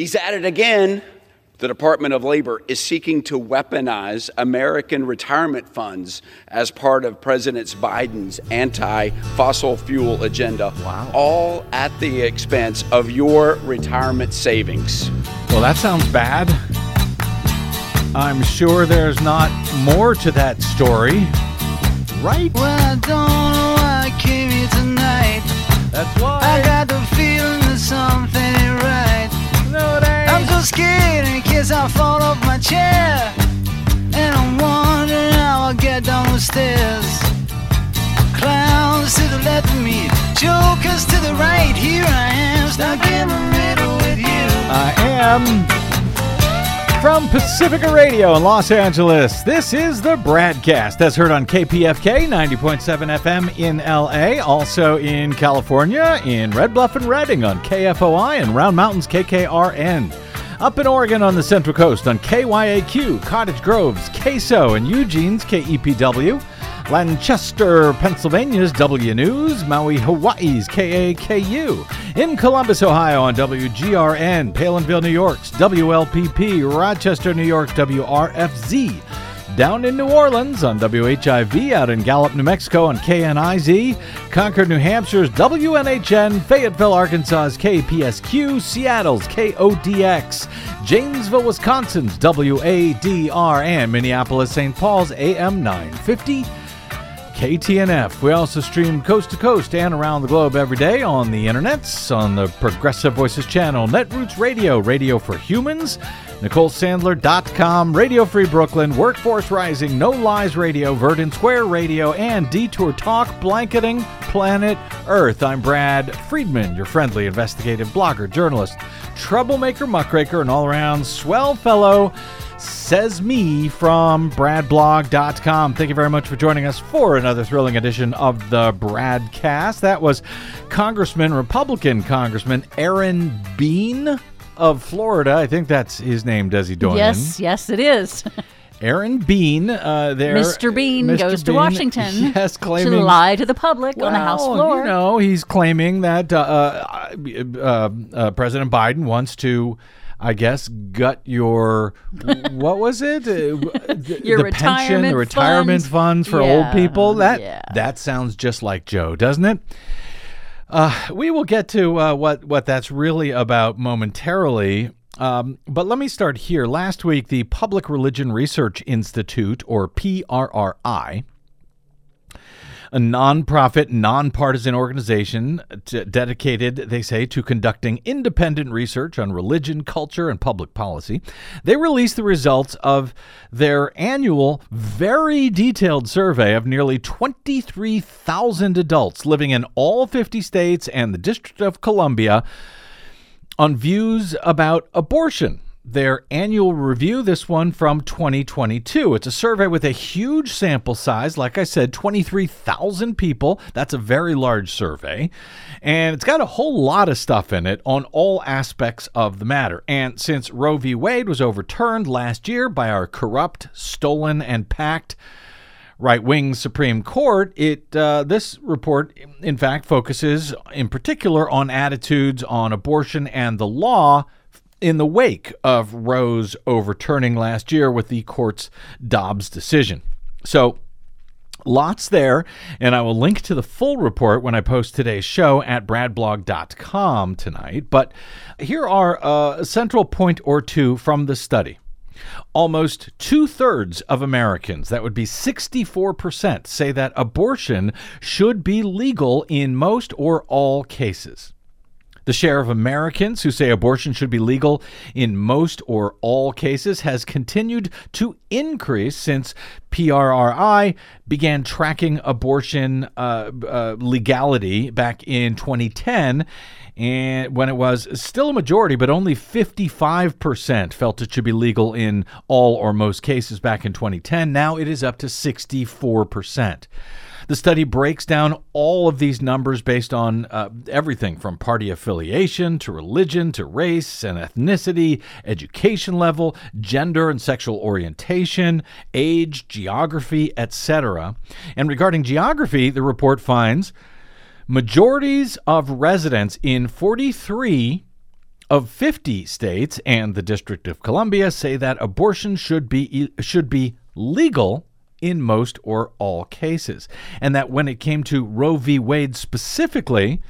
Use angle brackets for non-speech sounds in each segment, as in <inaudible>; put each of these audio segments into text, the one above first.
He's at it again. The Department of Labor is seeking to weaponize American retirement funds as part of President Biden's anti fossil fuel agenda. Wow. All at the expense of your retirement savings. Well, that sounds bad. I'm sure there's not more to that story. Right? Well, I don't know why I came here tonight. That's why. I got the feeling that something so scared in case I fall off my chair. And I'm wondering how I'll get down the stairs. Clowns to the left of me, jokers to the right. Here I am, stuck in the middle with you. I am from Pacifica Radio in Los Angeles. This is the Bradcast, that's heard on KPFK 90.7 FM in LA, also in California, in Red Bluff and Redding on KFOI and Round Mountains KKRN. Up in Oregon on the Central Coast on KYAQ, Cottage Grove's KSO, and Eugene's KEPW. Lancaster, Pennsylvania's W News, Maui, Hawaii's KAKU, in Columbus, Ohio on WGRN, Palenville, New York's WLPP, Rochester, New York's WRFZ, down in New Orleans on WHIV, out in Gallup, New Mexico on KNIZ, Concord, New Hampshire's WNHN, Fayetteville, Arkansas's KPSQ, Seattle's KODX, Janesville, Wisconsin's WADR, and Minneapolis, St. Paul's AM 950. KTNF. We also stream coast to coast and around the globe every day on the internets, on the Progressive Voices channel, Netroots Radio, Radio for Humans, NicoleSandler.com, Radio Free Brooklyn, Workforce Rising, No Lies Radio, Verdant Square Radio, and Detour Talk, blanketing planet Earth. I'm Brad Friedman, your friendly investigative blogger, journalist, troublemaker, muckraker, and all around swell fellow says me from bradblog.com. Thank you very much for joining us for another thrilling edition of the Bradcast. That was Congressman, Republican Congressman Aaron Bean of Florida. I think that's his name, Desi Doyen. Yes, yes, it is. <laughs> Aaron Bean, uh, there. Mr. Bean Mr. goes to Washington <laughs> Yes, claiming to lie to the public on the House floor. You know, he's claiming that uh, uh, uh, uh, President Biden wants to. I guess gut your <laughs> what was it? Uh, the, Your the pension, the retirement retirement fund? funds for Yeah, old people. That yeah. that sounds just like Joe, doesn't it? Uh, we will get to uh, what what that's really about momentarily. Um, but let me start here. Last week, the Public Religion Research Institute, or PRRI, a nonprofit, nonpartisan organization t- dedicated, they say, to conducting independent research on religion, culture, and public policy. They released the results of their annual, very detailed survey of nearly 23,000 adults living in all 50 states and the District of Columbia on views about abortion. Their annual review, this one from 2022. It's a survey with a huge sample size. Like I said, 23,000 people. That's a very large survey. And it's got a whole lot of stuff in it on all aspects of the matter. And since Roe v. Wade was overturned last year by our corrupt, stolen, and packed right wing Supreme Court, it uh, this report, in fact, focuses in particular on attitudes on abortion and the law in the wake of Roe's overturning last year with the court's Dobbs decision. So, Lots there, and I will link to the full report when I post today's show at bradblog.com tonight. But here are a central point or two from the study. Almost two thirds of Americans, that would be 64%, say that abortion should be legal in most or all cases. The share of Americans who say abortion should be legal in most or all cases has continued to increase since PRRI began tracking abortion uh, uh, legality back in 2010 and when it was still a majority, but only 55% felt it should be legal in all or most cases back in 2010. Now it is up to 64%. The study breaks down all of these numbers based on uh, everything from party affiliation to religion to race and ethnicity, education level, gender and sexual orientation, age, geography, etc. And regarding geography, the report finds majorities of residents in 43 of 50 states and the District of Columbia say that abortion should be should be legal in most or all cases. And that when it came to Roe v. Wade specifically,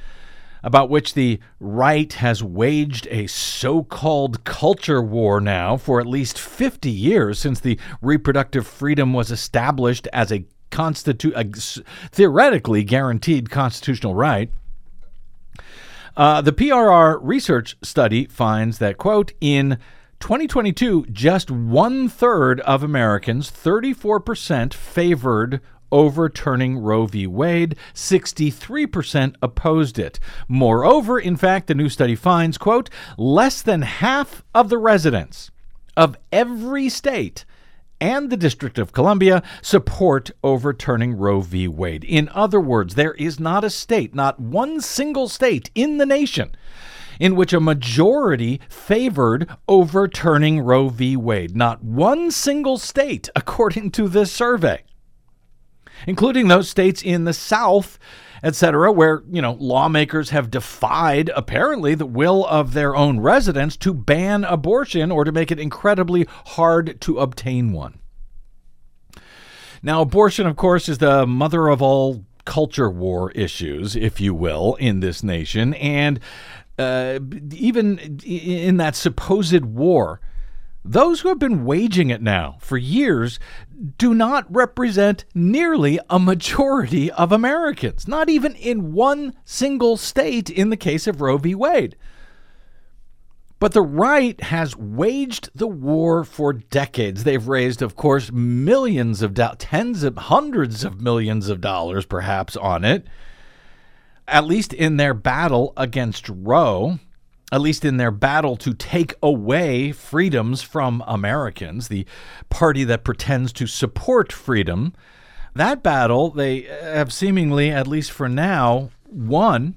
about which the right has waged a so called culture war now for at least 50 years since the reproductive freedom was established as a, constitu- a theoretically guaranteed constitutional right. Uh, the PRR research study finds that, quote, in 2022, just one third of Americans, 34%, favored overturning Roe v. Wade. 63% opposed it. Moreover, in fact, the new study finds, quote, less than half of the residents of every state and the District of Columbia support overturning Roe v. Wade. In other words, there is not a state, not one single state in the nation, in which a majority favored overturning Roe v. Wade. Not one single state, according to this survey, including those states in the South etc., where, you know, lawmakers have defied apparently the will of their own residents to ban abortion or to make it incredibly hard to obtain one. Now, abortion, of course, is the mother of all culture war issues, if you will, in this nation. And uh, even in that supposed war, those who have been waging it now for years do not represent nearly a majority of Americans, not even in one single state in the case of Roe v. Wade. But the right has waged the war for decades. They've raised, of course, millions of dollars, tens of hundreds of millions of dollars, perhaps, on it, at least in their battle against Roe at least in their battle to take away freedoms from Americans, the party that pretends to support freedom, that battle they have seemingly, at least for now, won.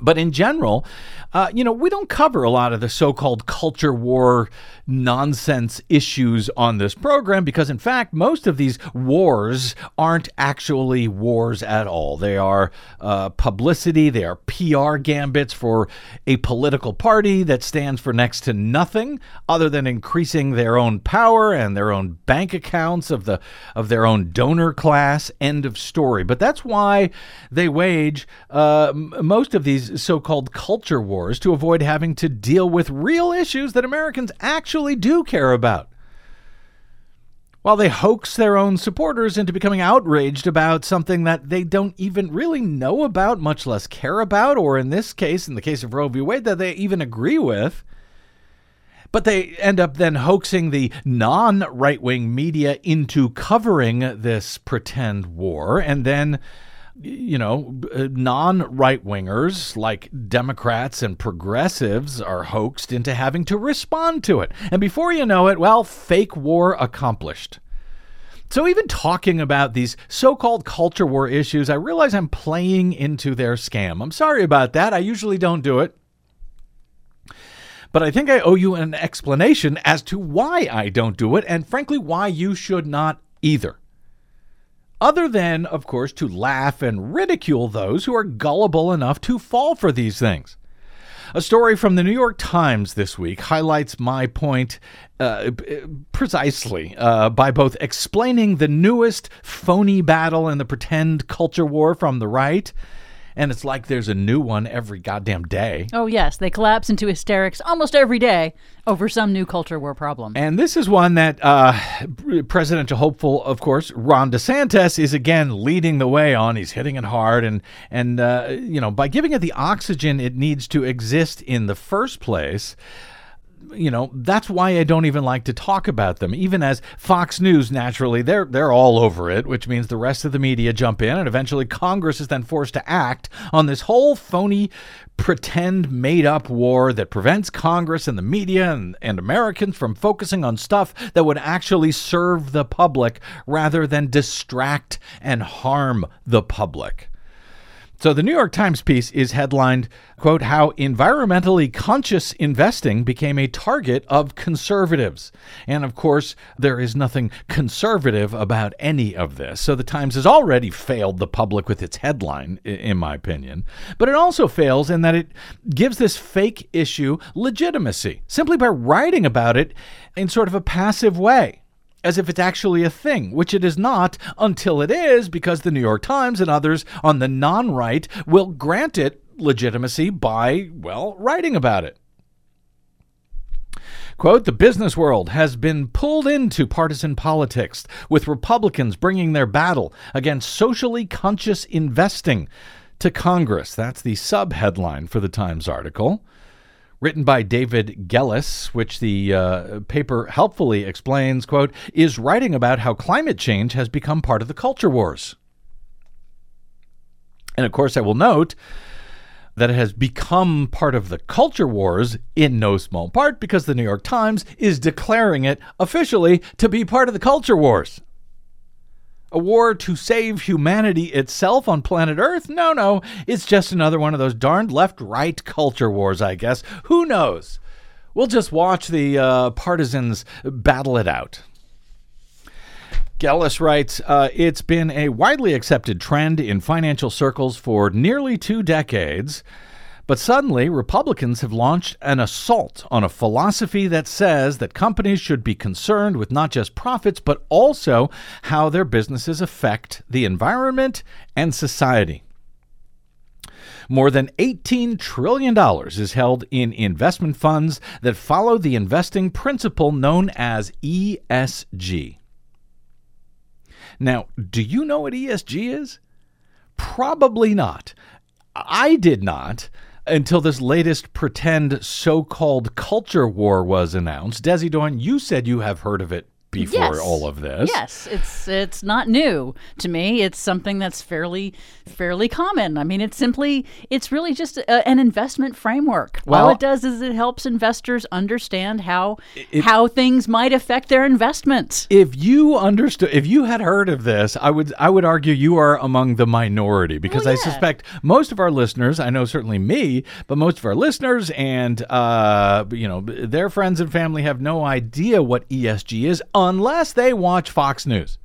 But in general, uh, you know, we don't cover a lot of the so called culture war nonsense issues on this program because, in fact, most of these wars aren't actually wars at all. They are uh, publicity, they are PR gambits for a political party that stands for next to nothing other than increasing their own power and their own bank accounts of the of their own donor class. End of story. But that's why they wage uh, most of these so-called culture wars wars to avoid having to deal with real issues that Americans actually do care about. While they hoax their own supporters into becoming outraged about something that they don't even really know about, much less care about, or in this case, in the case of Roe v. Wade, that they even agree with. But they end up then hoaxing the non right wing media into covering this pretend war and then you know, uh, non right wingers like Democrats and progressives are hoaxed into having to respond to it. And before you know it, well, fake war accomplished. So, even talking about these so called culture war issues, I realize I'm playing into their scam. I'm sorry about that. I usually don't do it. But I think I owe you an explanation as to why I don't do it, and frankly, why you should not either other than, of course, to laugh and ridicule those who are gullible enough to fall for these things. A story from the New York Times this week highlights my point uh, precisely uh, by both explaining the newest phony battle in the pretend culture war from the right and it's like there's a new one every goddamn day. Oh, yes. They collapse into hysterics almost every day over some new culture war problem. And this is one that uh, presidential hopeful, of course, Ron DeSantis is again leading the way on. He's hitting it hard. And, and uh, you know, by giving it the oxygen it needs to exist in the first place, you know that's why I don't even like to talk about them. Even as Fox News, naturally, they're they're all over it, which means the rest of the media jump in, and eventually Congress is then forced to act on this whole phony, pretend, made-up war that prevents Congress and the media and, and Americans from focusing on stuff that would actually serve the public rather than distract and harm the public. So the New York Times piece is headlined, quote, how environmentally conscious investing became a target of conservatives. And of course, there is nothing conservative about any of this. So the Times has already failed the public with its headline, in my opinion. But it also fails in that it gives this fake issue legitimacy simply by writing about it in sort of a passive way as if it's actually a thing, which it is not until it is, because the New York Times and others on the non right will grant it legitimacy by, well, writing about it. Quote, the business world has been pulled into partisan politics, with Republicans bringing their battle against socially conscious investing to Congress. That's the sub headline for the Times article written by David Gelles, which the uh, paper helpfully explains, quote, is writing about how climate change has become part of the culture wars. And of course, I will note that it has become part of the culture wars in no small part because the New York Times is declaring it officially to be part of the culture wars. A war to save humanity itself on planet Earth? No, no. It's just another one of those darned left right culture wars, I guess. Who knows? We'll just watch the uh, partisans battle it out. Gelles writes uh, It's been a widely accepted trend in financial circles for nearly two decades but suddenly, Republicans have launched an assault on a philosophy that says that companies should be concerned with not just profits, but also how their businesses affect the environment and society. More than $18 trillion is held in investment funds that follow the investing principle known as ESG. Now, do you know what ESG is? Probably not. I did not until this latest pretend so called culture war was announced. Desi Doyen, you said you have heard of it before yes. all of this. Yes, it's it's not new to me. It's something that's fairly fairly common. I mean, it's simply it's really just a, an investment framework. Well, all it does is it helps investors understand how it, how things might affect their investments. If you understood, if you had heard of this, I would I would argue you are among the minority because well, yeah. I suspect most of our listeners, I know certainly me, but most of our listeners and uh, you know their friends and family have no idea what ESG is unless they watch Fox News,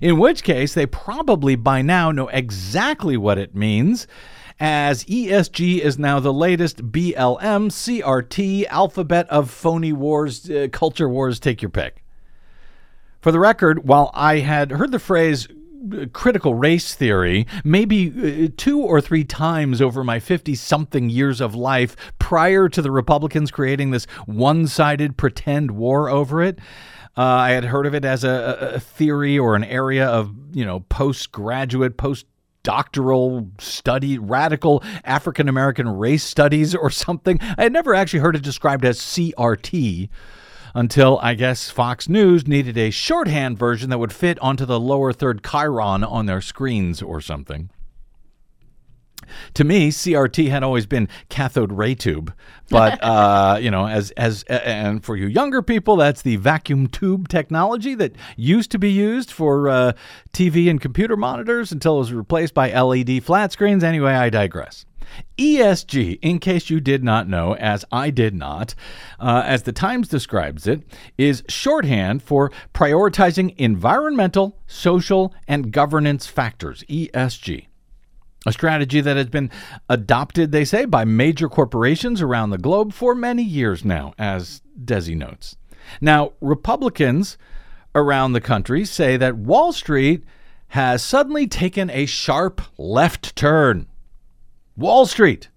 in which case they probably by now know exactly what it means. As ESG is now the latest BLM, CRT, alphabet of phony wars, uh, culture wars, take your pick. For the record, while I had heard the phrase uh, critical race theory maybe uh, two or three times over my 50 something years of life prior to the Republicans creating this one sided pretend war over it. Uh, I had heard of it as a, a theory or an area of, you know, postgraduate, post doctoral study, radical African American race studies or something. I had never actually heard it described as CRT until I guess Fox News needed a shorthand version that would fit onto the lower third chyron on their screens or something. To me, CRT had always been cathode ray tube, but <laughs> uh, you know, as as and for you younger people, that's the vacuum tube technology that used to be used for uh, TV and computer monitors until it was replaced by LED flat screens. Anyway, I digress. ESG, in case you did not know, as I did not, uh, as the Times describes it, is shorthand for prioritizing environmental, social, and governance factors, ESG a strategy that has been adopted, they say, by major corporations around the globe for many years now, as Desi notes. Now, Republicans around the country say that Wall Street has suddenly taken a sharp left turn. Wall Street.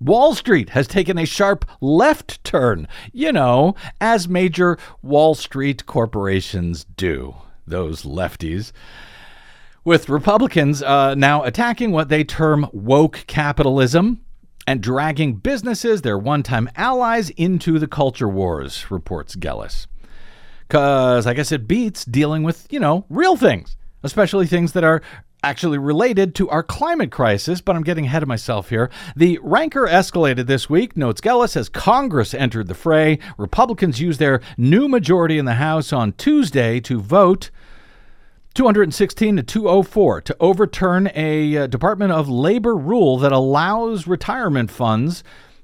Wall Street has taken a sharp left turn, you know, as major Wall Street corporations do, those lefties with Republicans uh, now attacking what they term woke capitalism and dragging businesses, their one time allies, into the culture wars, reports Gelles. Because I guess it beats dealing with, you know, real things, especially things that are actually related to our climate crisis, but I'm getting ahead of myself here. The rancor escalated this week, notes Gelles, as Congress entered the fray. Republicans used their new majority in the House on Tuesday to vote 216 to 204 to overturn a uh, Department of Labor rule that allows retirement funds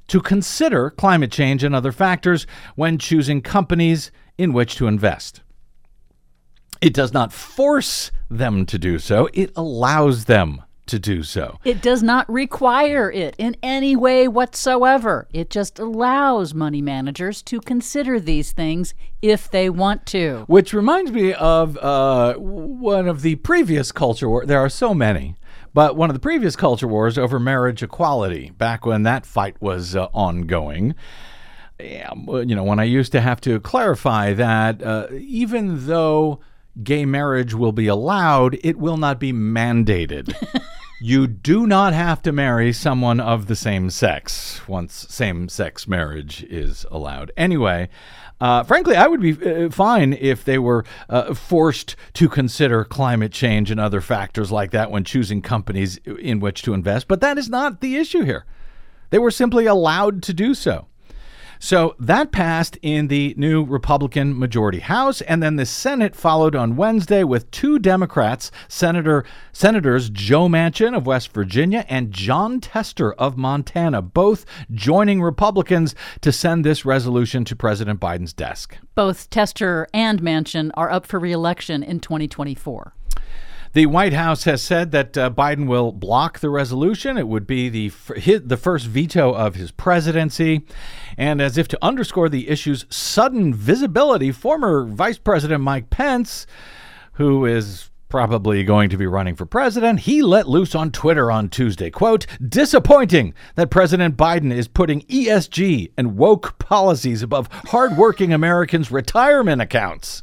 to consider climate change and other factors when choosing companies in which to invest. It does not force them to do so, it allows them to do so. It does not require it in any way whatsoever. It just allows money managers to consider these things if they want to. Which reminds me of uh, one of the previous culture wars. There are so many. But one of the previous culture wars over marriage equality, back when that fight was uh, ongoing, yeah, you know, when I used to have to clarify that uh, even though gay marriage will be allowed, it will not be mandated. <laughs> you do not have to marry someone of the same sex once same sex marriage is allowed. Anyway, uh, frankly, I would be uh, fine if they were uh, forced to consider climate change and other factors like that when choosing companies in which to invest, but that is not the issue here. They were simply allowed to do so. So that passed in the new Republican majority House, and then the Senate followed on Wednesday with two Democrats, Senator Senators Joe Manchin of West Virginia and Jon Tester of Montana, both joining Republicans to send this resolution to President Biden's desk. Both Tester and Manchin are up for reelection in 2024. The White House has said that uh, Biden will block the resolution. It would be the f- the first veto of his presidency. And as if to underscore the issue's sudden visibility, former Vice President Mike Pence, who is probably going to be running for president, he let loose on Twitter on Tuesday. Quote, disappointing that President Biden is putting ESG and woke policies above hardworking Americans' retirement accounts.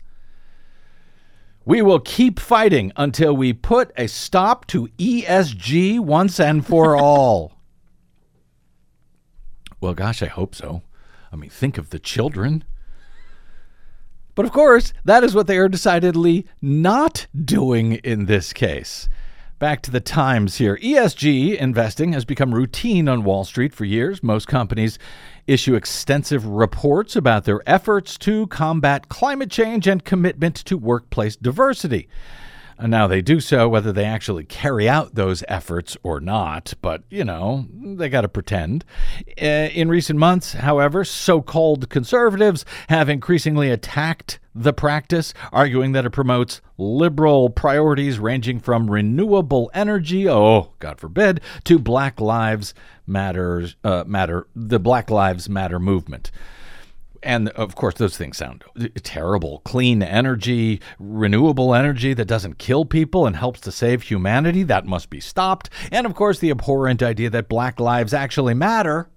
We will keep fighting until we put a stop to ESG once and for <laughs> all. well, gosh, I hope so. I mean, think of the children. But of course, that is what they are decidedly not doing in this case. Back to the Times here. ESG investing has become routine on Wall Street for years. Most companies issue extensive reports about their efforts to combat climate change and commitment to workplace diversity. Now they do so whether they actually carry out those efforts or not, but you know, they got to pretend. Uh, in recent months, however, so called conservatives have increasingly attacked the practice, arguing that it promotes liberal priorities ranging from renewable energy, oh, God forbid, to Black Lives Matters, uh, Matter, the Black Lives Matter movement and of course, those things sound terrible. Clean energy, renewable energy that doesn't kill people and helps to save humanity, that must be stopped. And of course, the abhorrent idea that black lives actually matter.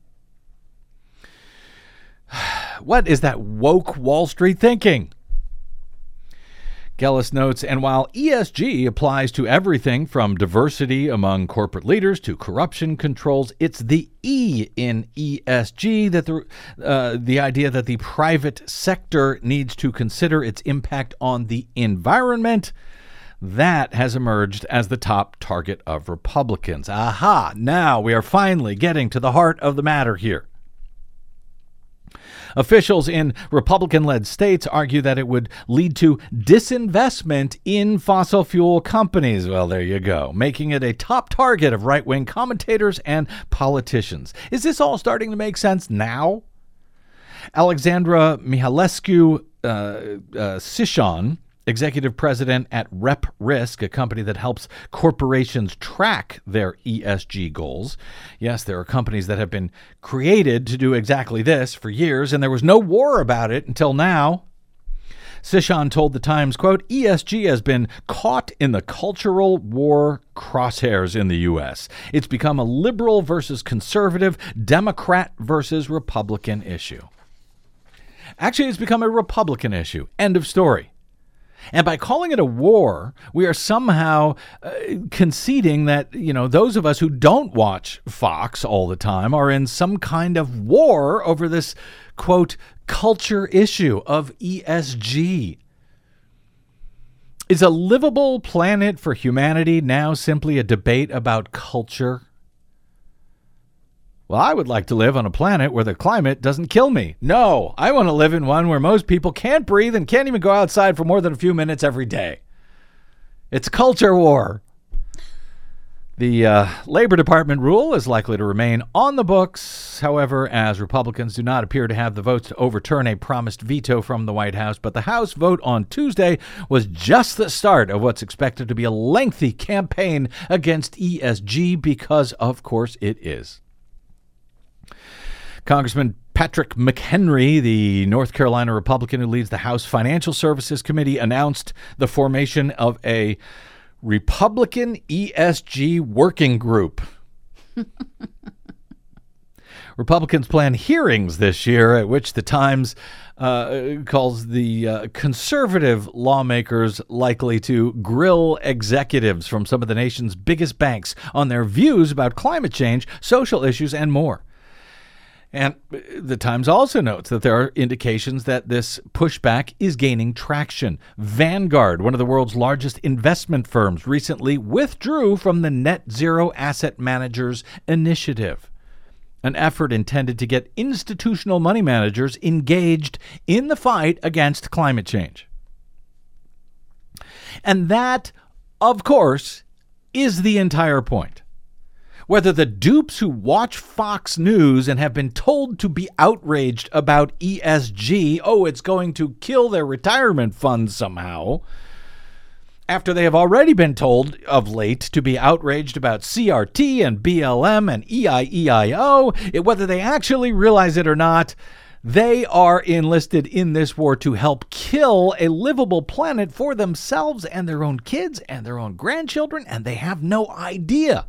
<sighs> What is that woke Wall Street thinking? Gelles notes, and while ESG applies to everything from diversity among corporate leaders to corruption controls, it's the E in ESG that the uh, the idea that the private sector needs to consider its impact on the environment. That has emerged as the top target of Republicans. Aha! Now we are finally getting to the heart of the matter here. Officials in Republican led states argue that it would lead to disinvestment in fossil fuel companies. Well, there you go, making it a top target of right wing commentators and politicians. Is this all starting to make sense now? Alexandra Mihailescu uh, uh, Cichon executive president at Rep Risk, a company that helps corporations track their ESG goals. Yes, there are companies that have been created to do exactly this for years, and there was no war about it until now. Cichon told the Times, quote, ESG has been caught in the cultural war crosshairs in the U.S. It's become a liberal versus conservative, Democrat versus Republican issue. Actually, it's become a Republican issue. End of story. And by calling it a war, we are somehow uh, conceding that, you know, those of us who don't watch Fox all the time are in some kind of war over this, quote, culture issue of ESG. Is a livable planet for humanity now simply a debate about culture? Well, I would like to live on a planet where the climate doesn't kill me. No, I want to live in one where most people can't breathe and can't even go outside for more than a few minutes every day. It's culture war. The uh, Labor Department rule is likely to remain on the books, however, as Republicans do not appear to have the votes to overturn a promised veto from the White House. But the House vote on Tuesday was just the start of what's expected to be a lengthy campaign against ESG because, of course, it is. Congressman Patrick McHenry, the North Carolina Republican who leads the House Financial Services Committee, announced the formation of a Republican ESG Working Group. <laughs> Republicans plan hearings this year at which the Times uh, calls the uh, conservative lawmakers likely to grill executives from some of the nation's biggest banks on their views about climate change, social issues, and more. And uh, the Times also notes that there are indications that this pushback is gaining traction. Vanguard, one of the world's largest investment firms, recently withdrew from the Net Zero Asset Managers Initiative, an effort intended to get institutional money managers engaged in the fight against climate change. And that, of course, is the entire point whether the dupes who watch Fox News and have been told to be outraged about ESG, oh, it's going to kill their retirement funds somehow, after they have already been told of late to be outraged about CRT and BLM and EIEIO, whether they actually realize it or not, they are enlisted in this war to help kill a livable planet for themselves and their own kids and their own grandchildren, and they have no idea.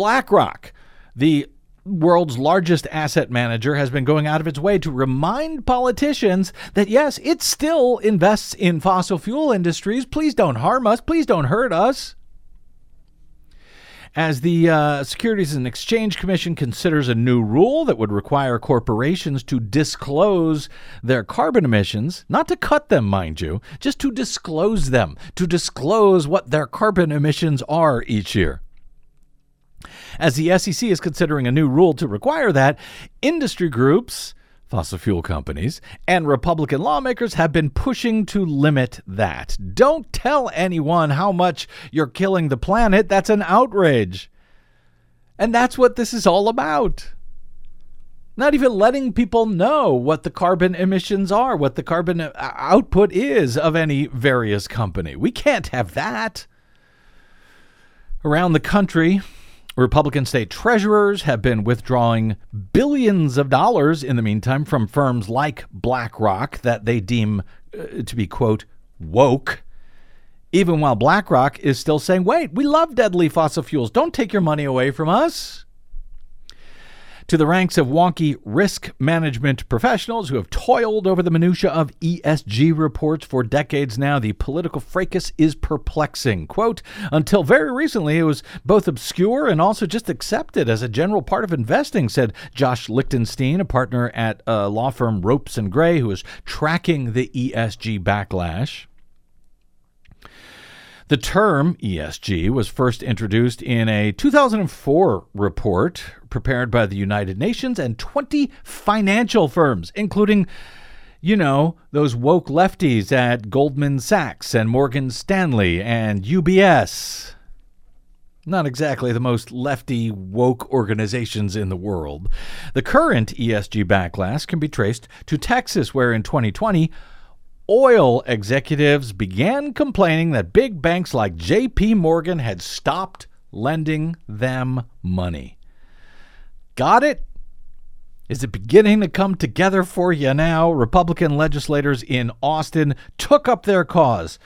BlackRock, the world's largest asset manager, has been going out of its way to remind politicians that yes, it still invests in fossil fuel industries. Please don't harm us. Please don't hurt us. As the uh, Securities and Exchange Commission considers a new rule that would require corporations to disclose their carbon emissions, not to cut them, mind you, just to disclose them, to disclose what their carbon emissions are each year. As the SEC is considering a new rule to require that, industry groups, fossil fuel companies, and Republican lawmakers have been pushing to limit that. Don't tell anyone how much you're killing the planet. That's an outrage. And that's what this is all about. Not even letting people know what the carbon emissions are, what the carbon uh, output is of any various company. We can't have that. Around the country, Republican state treasurers have been withdrawing billions of dollars in the meantime from firms like BlackRock that they deem uh, to be, quote, woke. Even while BlackRock is still saying, wait, we love deadly fossil fuels. Don't take your money away from us to the ranks of wonky risk management professionals who have toiled over the minutia of ESG reports for decades now. The political fracas is perplexing. Quote, until very recently, it was both obscure and also just accepted as a general part of investing, said Josh Lichtenstein, a partner at a law firm Ropes and Gray, who is tracking the ESG backlash. The term ESG was first introduced in a 2004 report prepared by the United Nations and 20 financial firms, including, you know, those woke lefties at Goldman Sachs and Morgan Stanley and UBS. Not exactly the most lefty woke organizations in the world. The current ESG backlash can be traced to Texas, where in 2020, oil executives began complaining that big banks like JP Morgan had stopped lending them money. Got it? Is it beginning to come together for you now? Republican legislators in Austin took up their cause.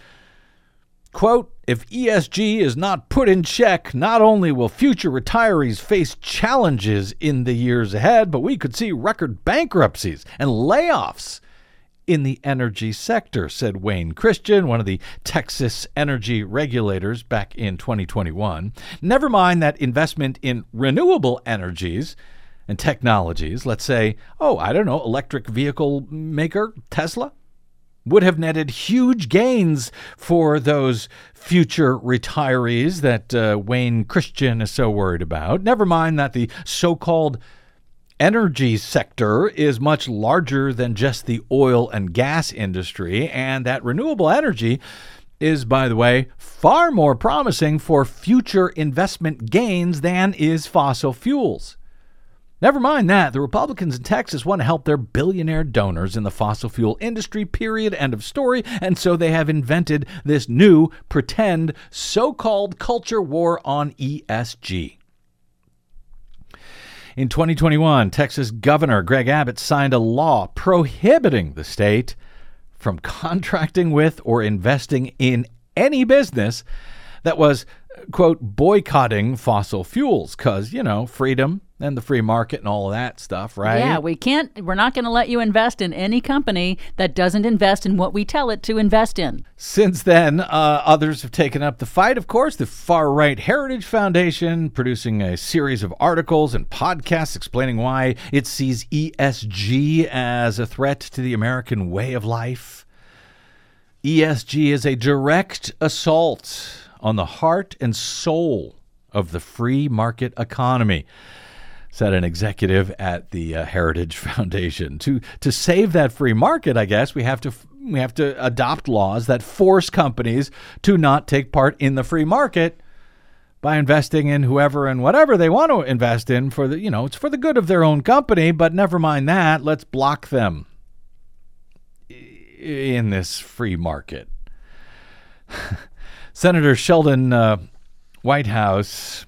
Quote, if ESG is not put in check, not only will future retirees face challenges in the years ahead, but we could see record bankruptcies and layoffs in the energy sector, said Wayne Christian, one of the Texas energy regulators back in 2021. Never mind that investment in renewable energies and technologies, let's say, oh, I don't know, electric vehicle maker Tesla, would have netted huge gains for those future retirees that uh, Wayne Christian is so worried about. Never mind that the so called energy sector is much larger than just the oil and gas industry, and that renewable energy is, by the way, far more promising for future investment gains than is fossil fuels. Never mind that, the Republicans in Texas want to help their billionaire donors in the fossil fuel industry, period, end of story, and so they have invented this new pretend so called culture war on ESG. In 2021, Texas Governor Greg Abbott signed a law prohibiting the state from <laughs> contracting with or investing in any business that was, quote, boycotting fossil fuels because, you know, freedom, and the free market and all of that stuff, right? Yeah, we can't, we're not going to let you invest in any company that doesn't invest in what we tell it to invest in. Since then, uh, others have taken up the fight, of course. The Far Right Heritage Foundation producing a series of articles and podcasts explaining why it sees ESG as a threat to the American way of life. ESG is a direct assault on the heart and soul of the free market economy said an executive at the uh, Heritage <laughs> Foundation. To to save that free market, I guess we have to we have to adopt laws that force companies to not take part in the free market by investing in whoever and whatever they want to invest in for the you know it's for the good of their own company. But never mind that, let's block them in this free market. <laughs> Senator Sheldon uh, Whitehouse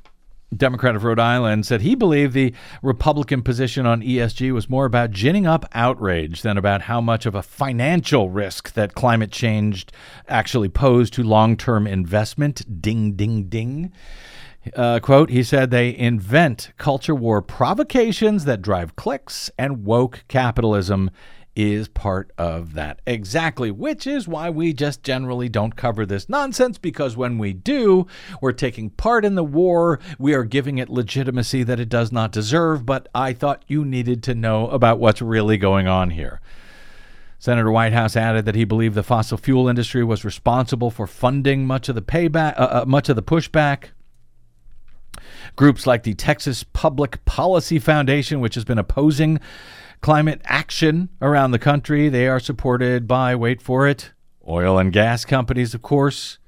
Democrat of Rhode Island, said he believed the Republican position on ESG was more about ginning up outrage than about how much of a financial risk that climate change actually posed to long term investment. Ding, ding, ding. Uh, quote, he said they invent culture war provocations that drive clicks and woke capitalism is part of that. Exactly, which is why we just generally don't cover this nonsense because when we do, we're taking part in the war. We are giving it legitimacy that it does not deserve, but I thought you needed to know about what's really going on here. Senator Whitehouse added that he believed the fossil fuel industry was responsible for funding much of the payback, uh, uh, much of the pushback. Groups like the Texas Public Policy Foundation, which has been opposing climate action around the country. They are supported by, wait for it, oil and gas companies, of course.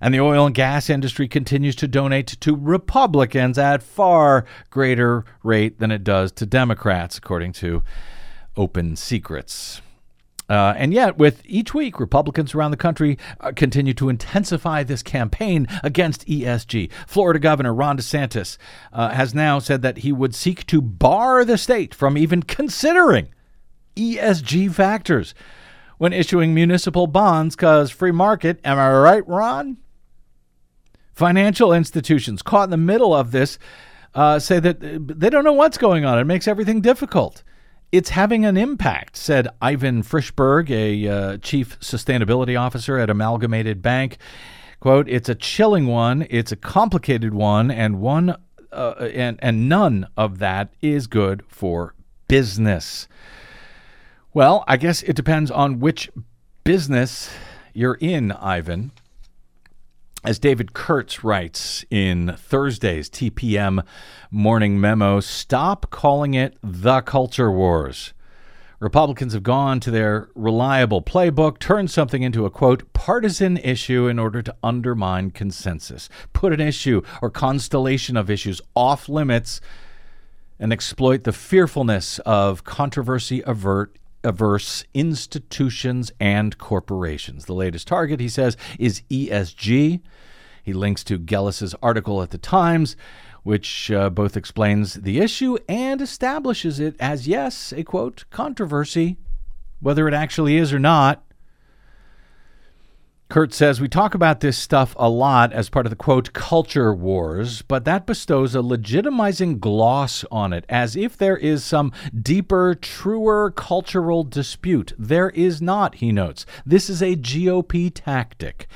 And the oil and gas industry continues to donate to Republicans at far greater rate than it does to Democrats, according to Open Secrets. Uh, and yet, with each week, Republicans around the country uh, continue to intensify this campaign against ESG. Florida Governor Ron DeSantis uh, has now said that he would seek to bar the state from even considering ESG factors when issuing municipal bonds because free market. Am I right, Ron? Financial institutions caught in the middle of this uh, say that uh, they don't know what's going on. It makes everything difficult. It's having an impact, said Ivan Frishberg, a uh, chief sustainability officer at Amalgamated Bank. Quote, it's a chilling one, it's a complicated one, and one uh, and, and none of that is good for business. Well, I guess it depends on which business you're in, Ivan. As David Kurtz writes in Thursday's TPM morning memo, stop calling it the culture wars. Republicans have gone to their reliable playbook, turned something into a quote, partisan issue in order to undermine consensus, put an issue or constellation of issues off limits, and exploit the fearfulness of controversy avert averse institutions and corporations. The latest target, he says, is ESG. He links to Gelles's article at the Times, which uh, both explains the issue and establishes it as, yes, a quote, controversy, whether it actually is or not. Kurtz says, We talk about this stuff a lot as part of the quote, culture wars, but that bestows a legitimizing gloss on it, as if there is some deeper, truer cultural dispute. There is not, he notes. This is a GOP tactic,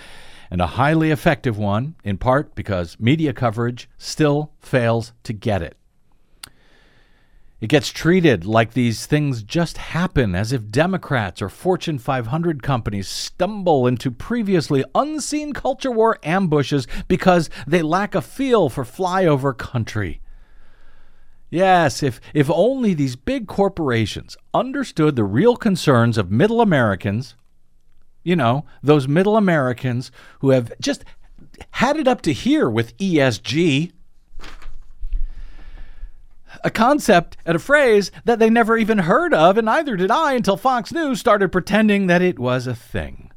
and a highly effective one, in part because media coverage still fails to get it. It gets treated like these things just happen, as if Democrats or Fortune 500 companies stumble into previously unseen culture war ambushes because they lack a feel for flyover country. Yes, if, if only these big corporations understood the real concerns of middle Americans, You know, those middle Americans who have just had it up to here with ESG. A concept and a phrase that they never even heard of, and neither did I until Fox News started pretending that it was a thing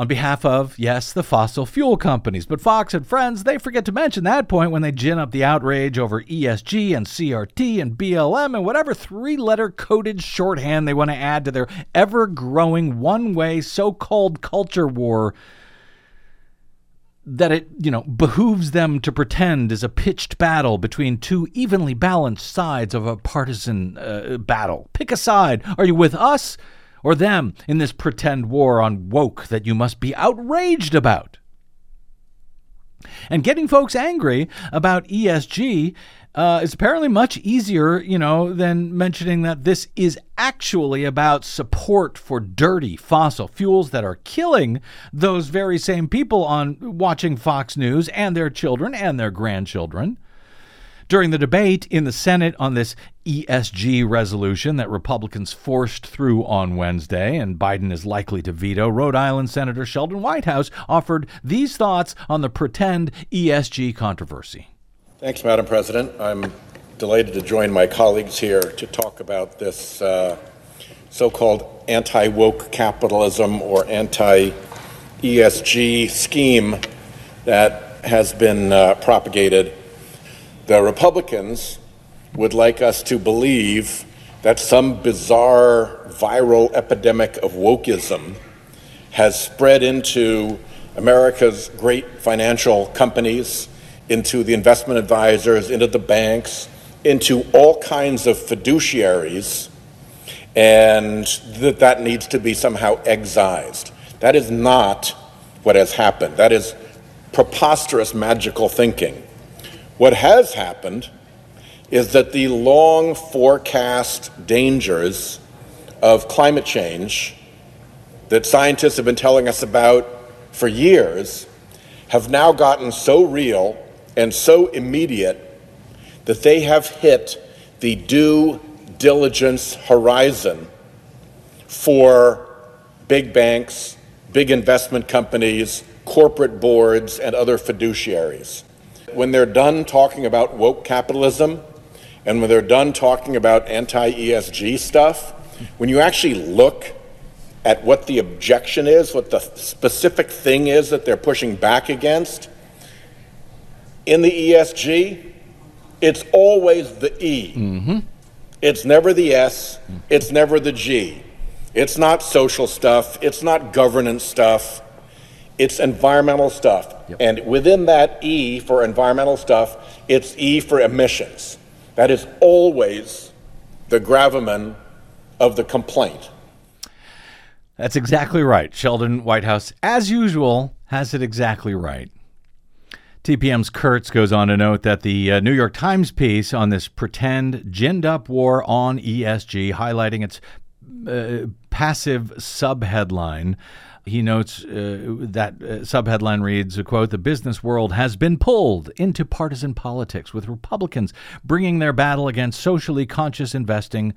on behalf of, yes, the fossil fuel companies. But Fox and friends, they forget to mention that point when they gin up the outrage over ESG and CRT and BLM and whatever three letter coded shorthand they want to add to their ever growing one way so called culture war that it, you know, behooves them to pretend is a pitched battle between two evenly balanced sides of a partisan uh, battle. Pick a side. Are you with us? or them in this pretend war on woke that you must be outraged about. And getting folks angry about ESG uh, is apparently much easier, you know, than mentioning that this is actually about support for dirty fossil fuels that are killing those very same people on watching Fox News and their children and their grandchildren. During the debate in the Senate on this ESG resolution that Republicans forced through on Wednesday and Biden is likely to veto, Rhode Island Senator Sheldon Whitehouse offered these thoughts on the pretend ESG controversy. Thanks, Madam President. I'm delighted to join my colleagues here to talk about this uh, so called anti woke capitalism or anti ESG scheme that has been uh, propagated the Republicans would like us to believe that some bizarre viral epidemic of wokeism has spread into America's great financial companies, into the investment advisors, into the banks, into all kinds of fiduciaries, and that that needs to be somehow excised. That is not what has happened. That is preposterous magical thinking. What has happened is that the long forecast dangers of climate change that scientists have been telling us about for years have now gotten so real and so immediate that they have hit the due diligence horizon for big banks, big investment companies, corporate boards, and other fiduciaries. When they're done talking about woke capitalism and when they're done talking about anti ESG stuff, when you actually look at what the objection is, what the specific thing is that they're pushing back against, in the ESG, it's always the E. Mm-hmm. It's never the S, it's never the G. It's not social stuff, it's not governance stuff, it's environmental stuff. Yep. And within that E for environmental stuff, it's E for emissions. That is always the gravamen of the complaint. That's exactly right. Sheldon Whitehouse, as usual, has it exactly right. TPM's Kurtz goes on to note that the uh, New York Times piece on this pretend ginned up war on ESG, highlighting its uh, passive subheadline, he notes uh, that uh, subheadline reads, a quote, the business world has been pulled into partisan politics with Republicans bringing their battle against socially conscious investing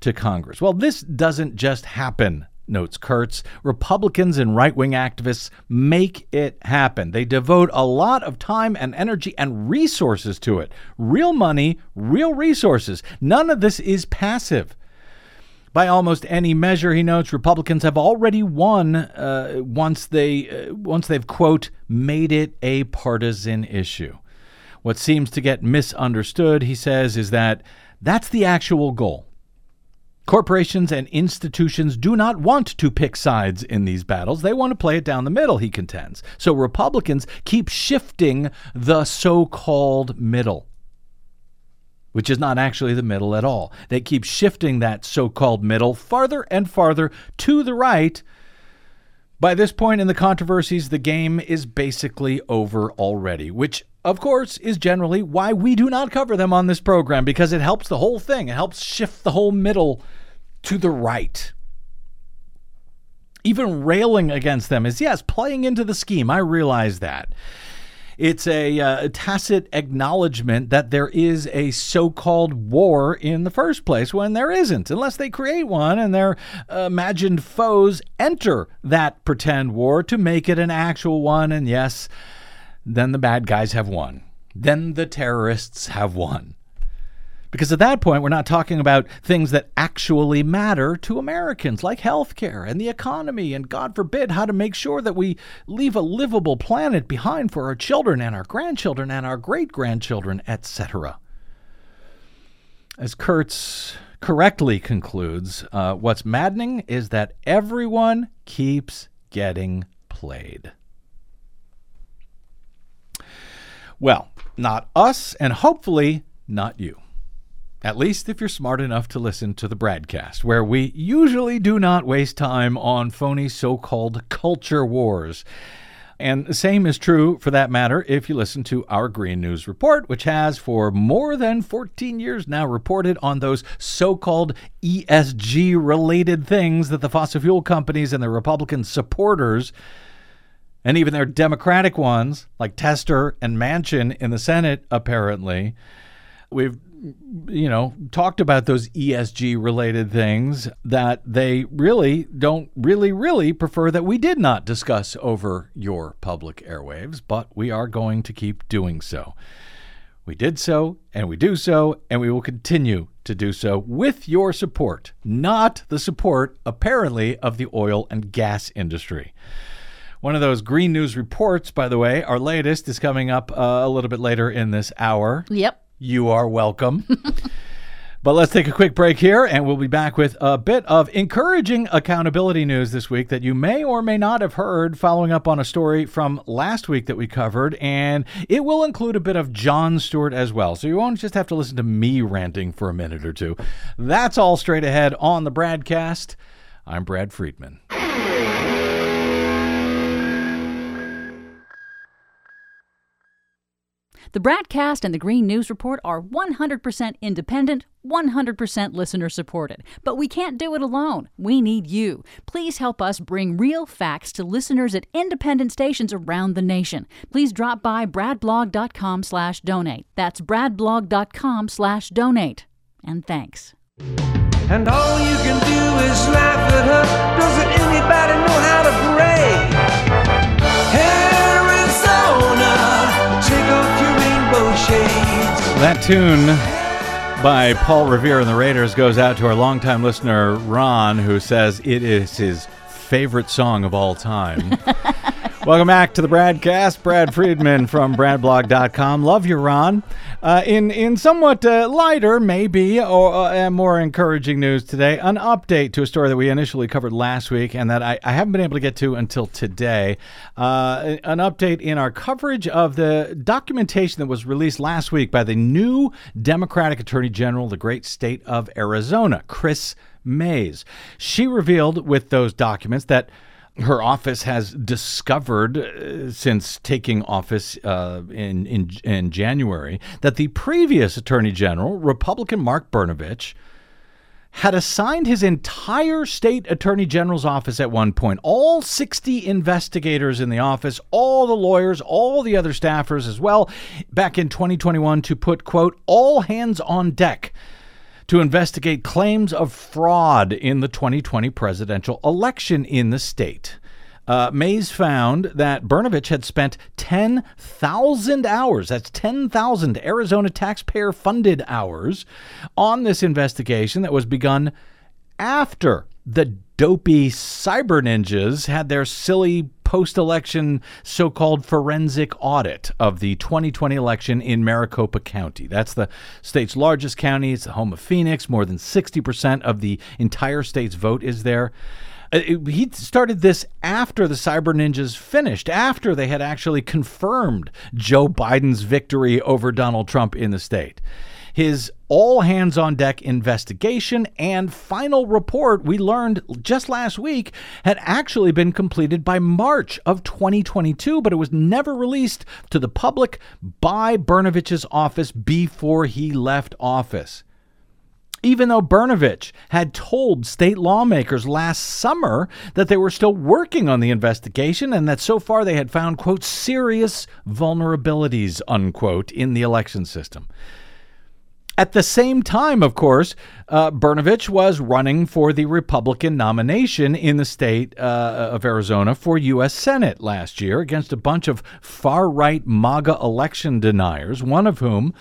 to Congress. Well, this doesn't just happen notes Kurtz. Republicans and right wing activists make it happen. They devote a lot of time and energy and resources to it. Real money, real resources. None of this is passive. By almost any measure, he notes, Republicans have already won uh, once they uh, once they've quote made it a partisan issue. What seems to get misunderstood, he says, is that that's the actual goal. Corporations and institutions do not want to pick sides in these battles. They want to play it down the middle, he contends. So Republicans keep shifting the so called middle which is not actually the middle at all. They keep shifting that so called middle farther and farther to the right. By this point in the controversies, the game is basically over already, which, of course, is generally why we do not cover them on this program because it helps the whole thing. It helps shift the whole middle to the right. Even railing against them is, yes, playing into the scheme. I realize that. It's a uh, tacit acknowledgement that there is a so called war in the first place when there isn't, unless they create one and their imagined foes enter that pretend war to make it an actual one. And yes, then the bad guys have won. Then the terrorists have won. Because at that point, we're not talking about things that actually matter to Americans, like healthcare and the economy, and God forbid, how to make sure that we leave a livable planet behind for our children and our grandchildren and our great grandchildren, etc. As Kurtz correctly concludes, uh, what's maddening is that everyone keeps getting played. Well, not us, and hopefully not you. At least if you're smart enough to listen to the broadcast, where we usually do not waste time on phony so called culture wars. And the same is true, for that matter, if you listen to our Green News Report, which has for more than 14 years now reported on those so called ESG related things that the fossil fuel companies and their Republican supporters, and even their Democratic ones, like Tester and Manchin in the Senate, apparently, we've you know, talked about those ESG related things that they really don't really, really prefer that we did not discuss over your public airwaves, but we are going to keep doing so. We did so, and we do so, and we will continue to do so with your support, not the support, apparently, of the oil and gas industry. One of those green news reports, by the way, our latest is coming up uh, a little bit later in this hour. Yep. You are welcome. <laughs> but let's take a quick break here, and we'll be back with a bit of encouraging accountability news this week that you may or may not have heard, following up on a story from last week that we covered. And it will include a bit of Jon Stewart as well. So you won't just have to listen to me ranting for a minute or two. That's all straight ahead on the broadcast. I'm Brad Friedman. The broadcast and the Green News Report are 100% independent, 100% listener supported. But we can't do it alone. We need you. Please help us bring real facts to listeners at independent stations around the nation. Please drop by bradblog.com slash donate. That's bradblog.com slash donate. And thanks. And all you can do is laugh at her. Doesn't anybody know how That tune by Paul Revere and the Raiders goes out to our longtime listener, Ron, who says it is his favorite song of all time. <laughs> Welcome back to the broadcast. Brad Friedman from BradBlog.com. Love you, Ron. Uh, in in somewhat uh, lighter, maybe, or uh, more encouraging news today, an update to a story that we initially covered last week and that I, I haven't been able to get to until today. Uh, an update in our coverage of the documentation that was released last week by the new Democratic Attorney General, the great state of Arizona, Chris Mayes. She revealed with those documents that her office has discovered uh, since taking office uh, in, in in January that the previous Attorney General, Republican Mark Brnovich, had assigned his entire state attorney general's office at one point, all 60 investigators in the office, all the lawyers, all the other staffers as well, back in 2021 to put, quote, all hands on deck to investigate claims of fraud in the 2020 presidential election in the state. Uh, Mayes found that Brnovich had spent 10,000 hours, that's 10,000 Arizona taxpayer funded hours, on this investigation that was begun after the dopey cyber ninjas had their silly post election so called forensic audit of the 2020 election in Maricopa County. That's the state's largest county. It's the home of Phoenix. More than 60% of the entire state's vote is there. Uh, he started this after the Cyber Ninjas finished, after they had actually confirmed Joe Biden's victory over Donald Trump in the state. His all hands on deck investigation and final report, we learned just last week, had actually been completed by March of 2022, but it was never released to the public by Brnovich's office before he left office. even though Brnovich had told state lawmakers last summer that they were still working on the investigation and that so far they had found, quote, serious vulnerabilities, unquote, in the election system. At the same time, of course, uh, Brnovich was running for the Republican nomination in the state uh, of Arizona for U.S. Senate last year against a bunch of far right MAGA election deniers, one of whom,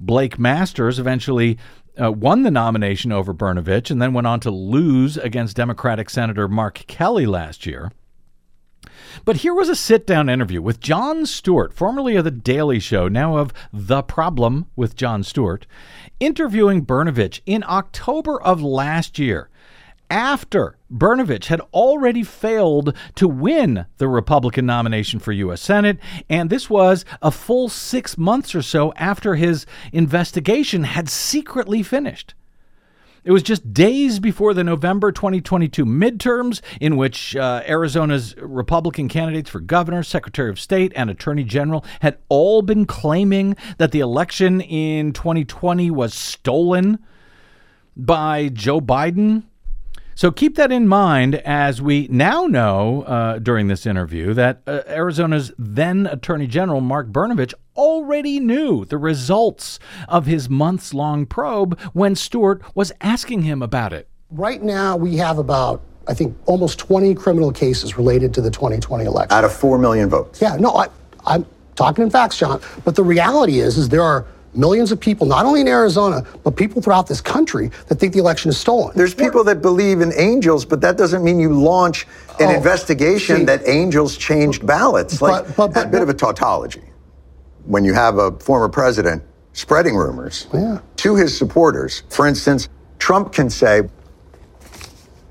Blake Masters, eventually uh, won the nomination over Brnovich and then went on to lose against Democratic Senator Mark Kelly last year. But here was a sit down interview with Jon Stewart, formerly of The Daily Show, now of The Problem with Jon Stewart, interviewing Brnovich in October of last year after Brnovich had already failed to win the Republican nomination for U.S. Senate, and this was a full six months or so after his investigation had secretly finished. It was just days before the November 2022 midterms, in which uh, Arizona's Republican candidates for governor, secretary of state, and attorney general had all been claiming that the election in 2020 was stolen by Joe Biden. So keep that in mind as we now know uh, during this interview that uh, Arizona's then Attorney General Mark Brnovich already knew the results of his months long probe when Stewart was asking him about it. Right now, we have about, I think, almost 20 criminal cases related to the 2020 election. Out of 4 million votes. Yeah, no, I, I'm talking in facts, Jon. But the reality is, is there are millions of people, not only in Arizona, but people throughout this country that think the election is stolen. There's people that believe in angels, but that doesn't mean you launch an Oh, investigation see- that angels changed ballots. Like But- but- but- a bit of a tautology. When you have a former president spreading rumors Yeah. to his supporters, for instance, Trump can say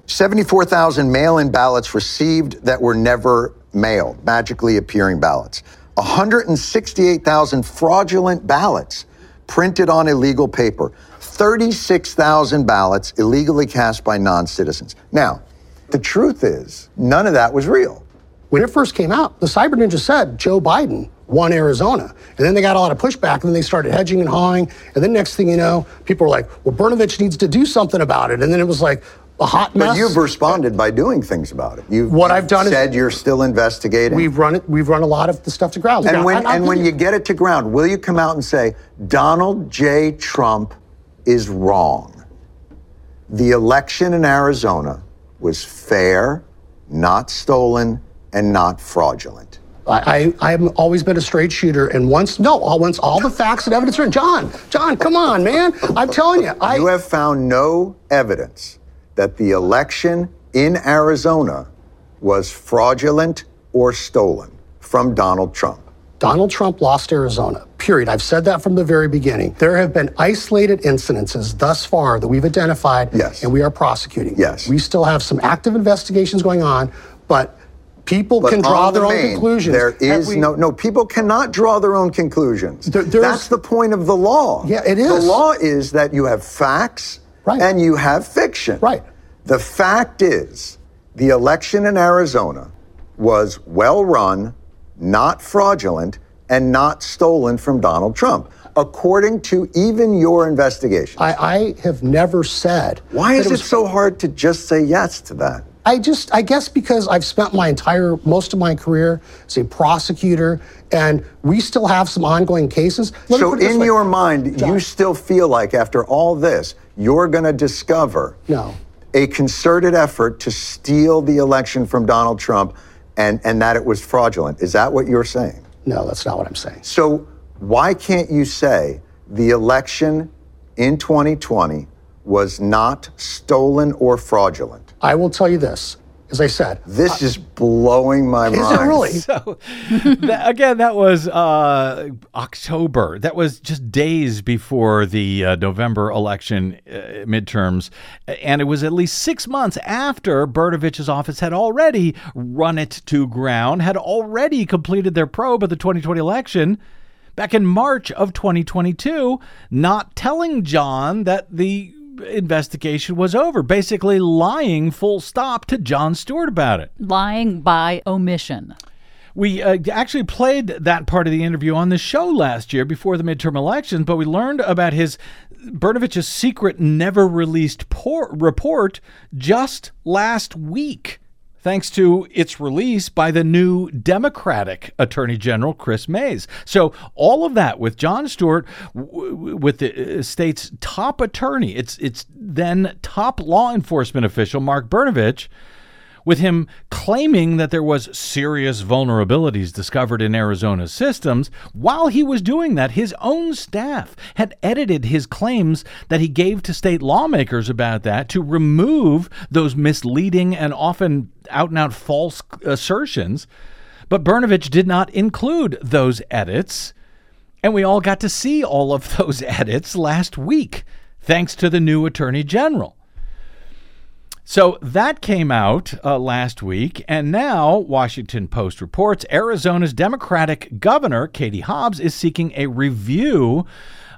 74,000 mail in ballots received that were never mailed, magically appearing ballots. 168,000 fraudulent ballots printed on illegal paper. 36,000 ballots illegally cast by non citizens. Now, the truth is, none of that was real. When it first came out, the Cyber Ninja said Joe Biden won Arizona. And then they got a lot of pushback, and then they started hedging and hawing. And then next thing you know, people were like, well, Brnovich needs to do something about it. And then it was like a hot mess. But you've responded by doing things about it. You've, What I've done is- said you're still investigating. We've run it. We've run a lot of the stuff to ground. and when, and when you get it to ground, will you come out and say, Donald J. Trump is wrong? The election in Arizona was fair, not stolen, and not fraudulent. I, I I've always been a straight shooter, and once no, once all the facts and evidence are in. Jon, Jon, come on, man! I'm telling you, I You have found no evidence that the election in Arizona was fraudulent or stolen from Donald Trump. Donald Trump lost Arizona. Period. I've said that from the very beginning. There have been isolated incidences thus far that we've identified, Yes. and we are prosecuting. Yes. we still have some active investigations going on, but people But can draw the their own conclusions. There is we- no no. People cannot draw their own conclusions. There- That's the point of the law. Yeah, it is. The law is that you have facts Right. and you have fiction. Right. The fact is, the election in Arizona was well run, not fraudulent, and not stolen from Donald Trump, according to even your investigation. I, I have never said. Why is it was so hard to just say yes to that? I just, I guess because I've spent my entire, most of my career as a prosecutor, and we still have some ongoing cases. Let So, put it this in way. your mind, you still feel like after all this, you're going to discover No. a concerted effort to steal the election from Donald Trump and, and that it was fraudulent. Is that what you're saying? No, that's not what I'm saying. So, why can't you say the election in 2020 was not stolen or fraudulent? I will tell you this. As I said, This is blowing my is mind. it really? <laughs> So, that, again, that was uh, October. That was just days before the uh, November election uh, midterms. And it was at least six months after Brnovich's office had already run it to ground, had already completed their probe of the 2020 election back in March of 2022, not telling Jon that the investigation was over, basically lying full stop to Jon Stewart about it. Lying by omission. We uh, actually played that part of the interview on the show last year before the midterm elections, but we learned about his Brnovich's secret never released por- report just last week thanks to its release by the new Democratic Attorney General Chris Mayes. So all of that with Jon Stewart, w- with the uh, state's top attorney, it's it's then top law enforcement official Mark Brnovich with him claiming that there was serious vulnerabilities discovered in Arizona's systems. While he was doing that, his own staff had edited his claims that he gave to state lawmakers about that to remove those misleading and often out and out false assertions. But Brnovich did not include those edits. And we all got to see all of <laughs> those edits last week, thanks to the new Attorney General. So that came out uh, last week, and now Washington Post reports Arizona's Democratic governor, Katie Hobbs, is seeking a review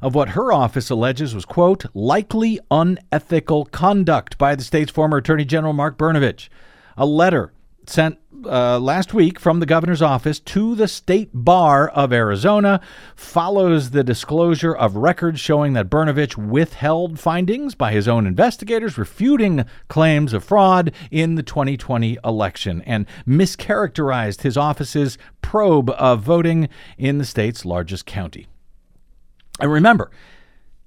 of what her office alleges was, quote, likely unethical conduct by the state's former Attorney General Mark Brnovich. A letter sent uh, last week from the governor's office to the state bar of Arizona follows the disclosure of records showing that Brnovich withheld findings by his own investigators, refuting claims of fraud in the 2020 election, and mischaracterized his office's probe of voting in the state's largest county. And remember,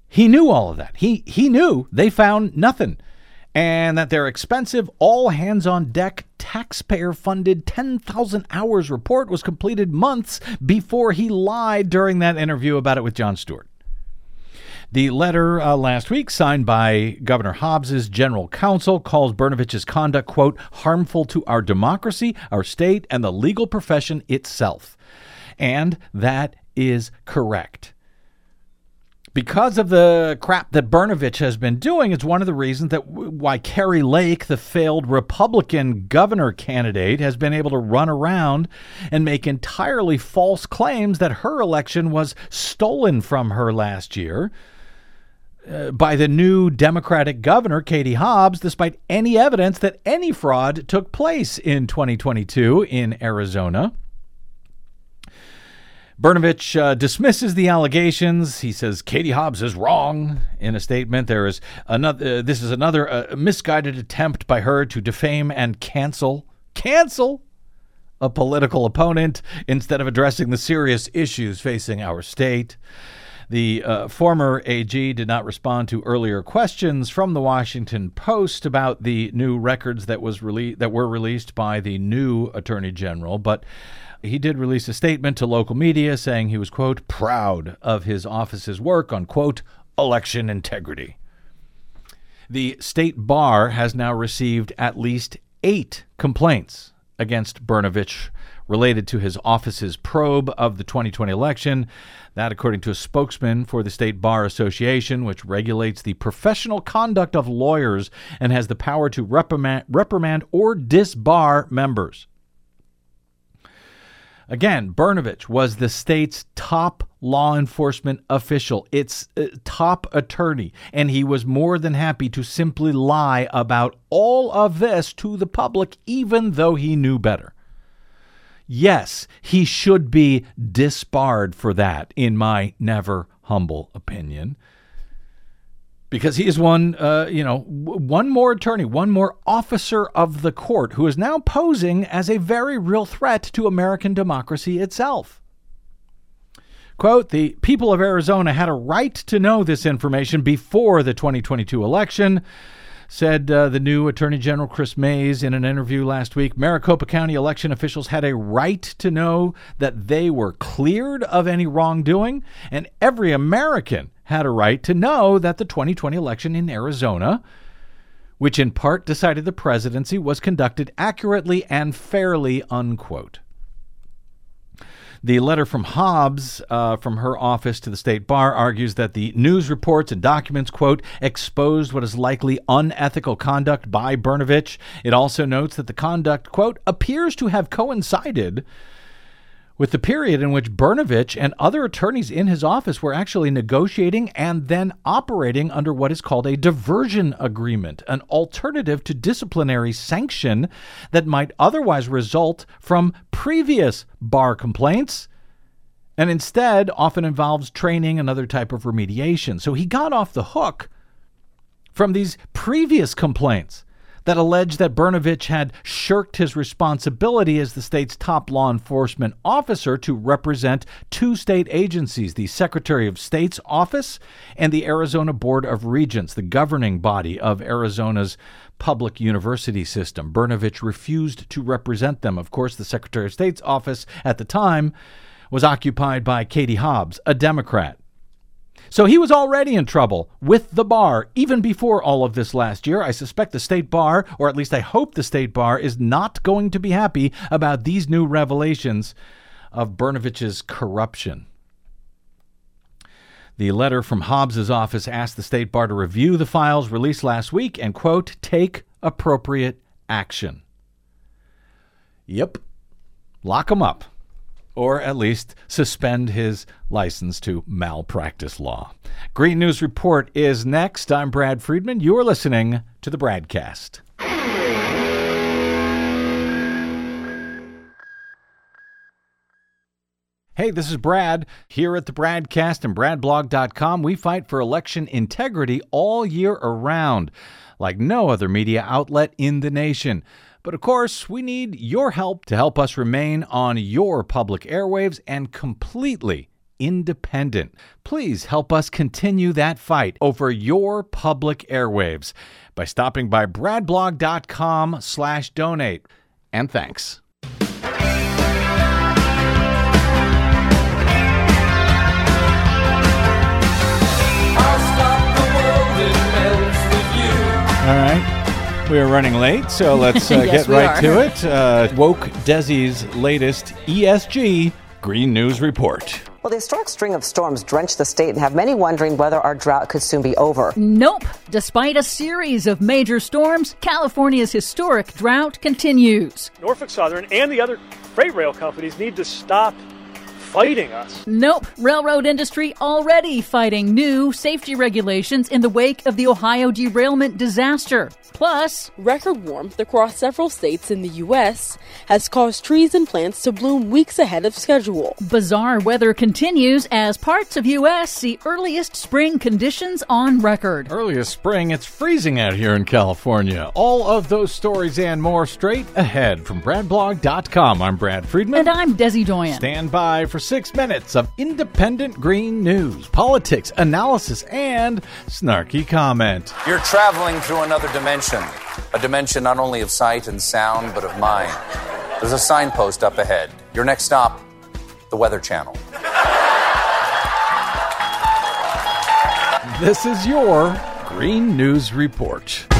he knew all of that. He he knew they found nothing and that their expensive, all hands on deck, taxpayer funded 10,000 hours report was completed months before he lied during that interview about it with Jon Stewart. The letter uh, last week, signed by Governor Hobbs's general counsel, calls Brnovich's conduct, quote, harmful to our democracy, our state, and the legal profession itself. And that is correct because of the crap that Brnovich has been doing, it's one of the reasons that why Kari Lake, the failed Republican governor candidate, has been able to run around and make entirely false claims that her election was stolen from her last year. Uh, by the new Democratic governor, Katie Hobbs, despite any evidence that any fraud took place in 2022 in Arizona. Brnovich uh, dismisses the allegations. He says Katie Hobbs is wrong in a statement. There is another. Uh, this is another uh, misguided attempt by her to defame and cancel cancel a political opponent instead of addressing the serious issues facing our state. The uh, former AG did not respond to earlier questions from the Washington Post about the new records that was rele- that were released by the new Attorney General, but he did release a statement to local media saying he was, quote, proud of his office's work on, quote, election integrity. The state bar has now received at least eight complaints against Brnovich related to his office's probe of the 2020 election. That, according to a spokesman for the State Bar Association, which regulates the professional conduct of lawyers and has the power to reprimand, reprimand or disbar members. Again, Brnovich was the state's top law enforcement official, its uh, top attorney, and he was more than happy to simply lie about all of this to the public, even though he knew better. Yes, he should be disbarred for that, in my never humble opinion because he is one, uh, you know, one more attorney, one more officer of the court who is now posing as a very real threat to American democracy itself. Quote, the people of Arizona had a right to know this information before the 2022 election, said uh, the new Attorney General Chris Mayes in an interview last week. Maricopa County election officials had a right to know that they were cleared of any wrongdoing, and every American had a right to know that the 2020 election in Arizona, which in part decided the presidency, was conducted accurately and fairly, unquote. The letter from Hobbs uh, from her office to the state bar argues that the news reports and documents, quote, exposed what is likely unethical conduct by Brnovich. It also notes that the conduct, quote, appears to have coincided with the period in which Brnovich and other attorneys in his office were actually negotiating and then operating under what is called a diversion agreement, an alternative to disciplinary sanction that might otherwise result from previous bar complaints and instead often involves training and other type of remediation. So he got off the hook from these previous complaints that alleged that Brnovich had shirked his responsibility as the state's top law enforcement officer to represent two state agencies, the Secretary of State's office and the Arizona Board of Regents, the governing body of Arizona's public university system. Brnovich refused to represent them. Of course, the Secretary of State's office at the time was occupied by Katie Hobbs, a Democrat. So he was already in trouble with the bar even before all of this last year. I suspect the state bar, or at least I hope the state bar, is not going to be happy about these new revelations of Brnovich's corruption. The letter from Hobbs's office asked the state bar to review the files released last week and, quote, take appropriate action. Yep. Lock him up or at least suspend his license to malpractice law. Green News Report is next. I'm Brad Friedman. You are listening to the broadcast. Hey, this is Brad. Here at the BradCast and BradBlog.com, we fight for election integrity all year around, like no other media outlet in the nation. But of course, we need your help to help us remain on your public airwaves and completely independent. Please help us continue that fight over your public airwaves by stopping by bradblog.com slash donate. And thanks. We are running late, so <laughs> let's uh, Yes, get right are. to it. Uh, Woke Desi's latest ESG Green News Report. Well, the historic string of storms drenched the state and have many wondering whether our drought could soon be over. Nope. Despite a series of major storms, California's historic drought continues. Norfolk Southern and the other freight rail companies need to stop fighting us. Nope. Railroad industry already fighting new safety regulations in the wake of the Ohio derailment disaster. Plus, Record warmth across several states in the U.S. has caused trees and plants to bloom weeks ahead of schedule. bizarre weather continues as parts of U.S. see earliest spring conditions on record. Earliest spring, it's freezing out here in California. All of those stories and more straight ahead from BradBlog.com. I'm Brad Friedman. And I'm Desi Doyen. Stand by for six minutes of independent green news, politics, analysis, and snarky comment. You're traveling through another dimension, a dimension not only of sight and sound, but of mind. There's a signpost up ahead. Your next stop, the Weather Channel. This is your Green News Report.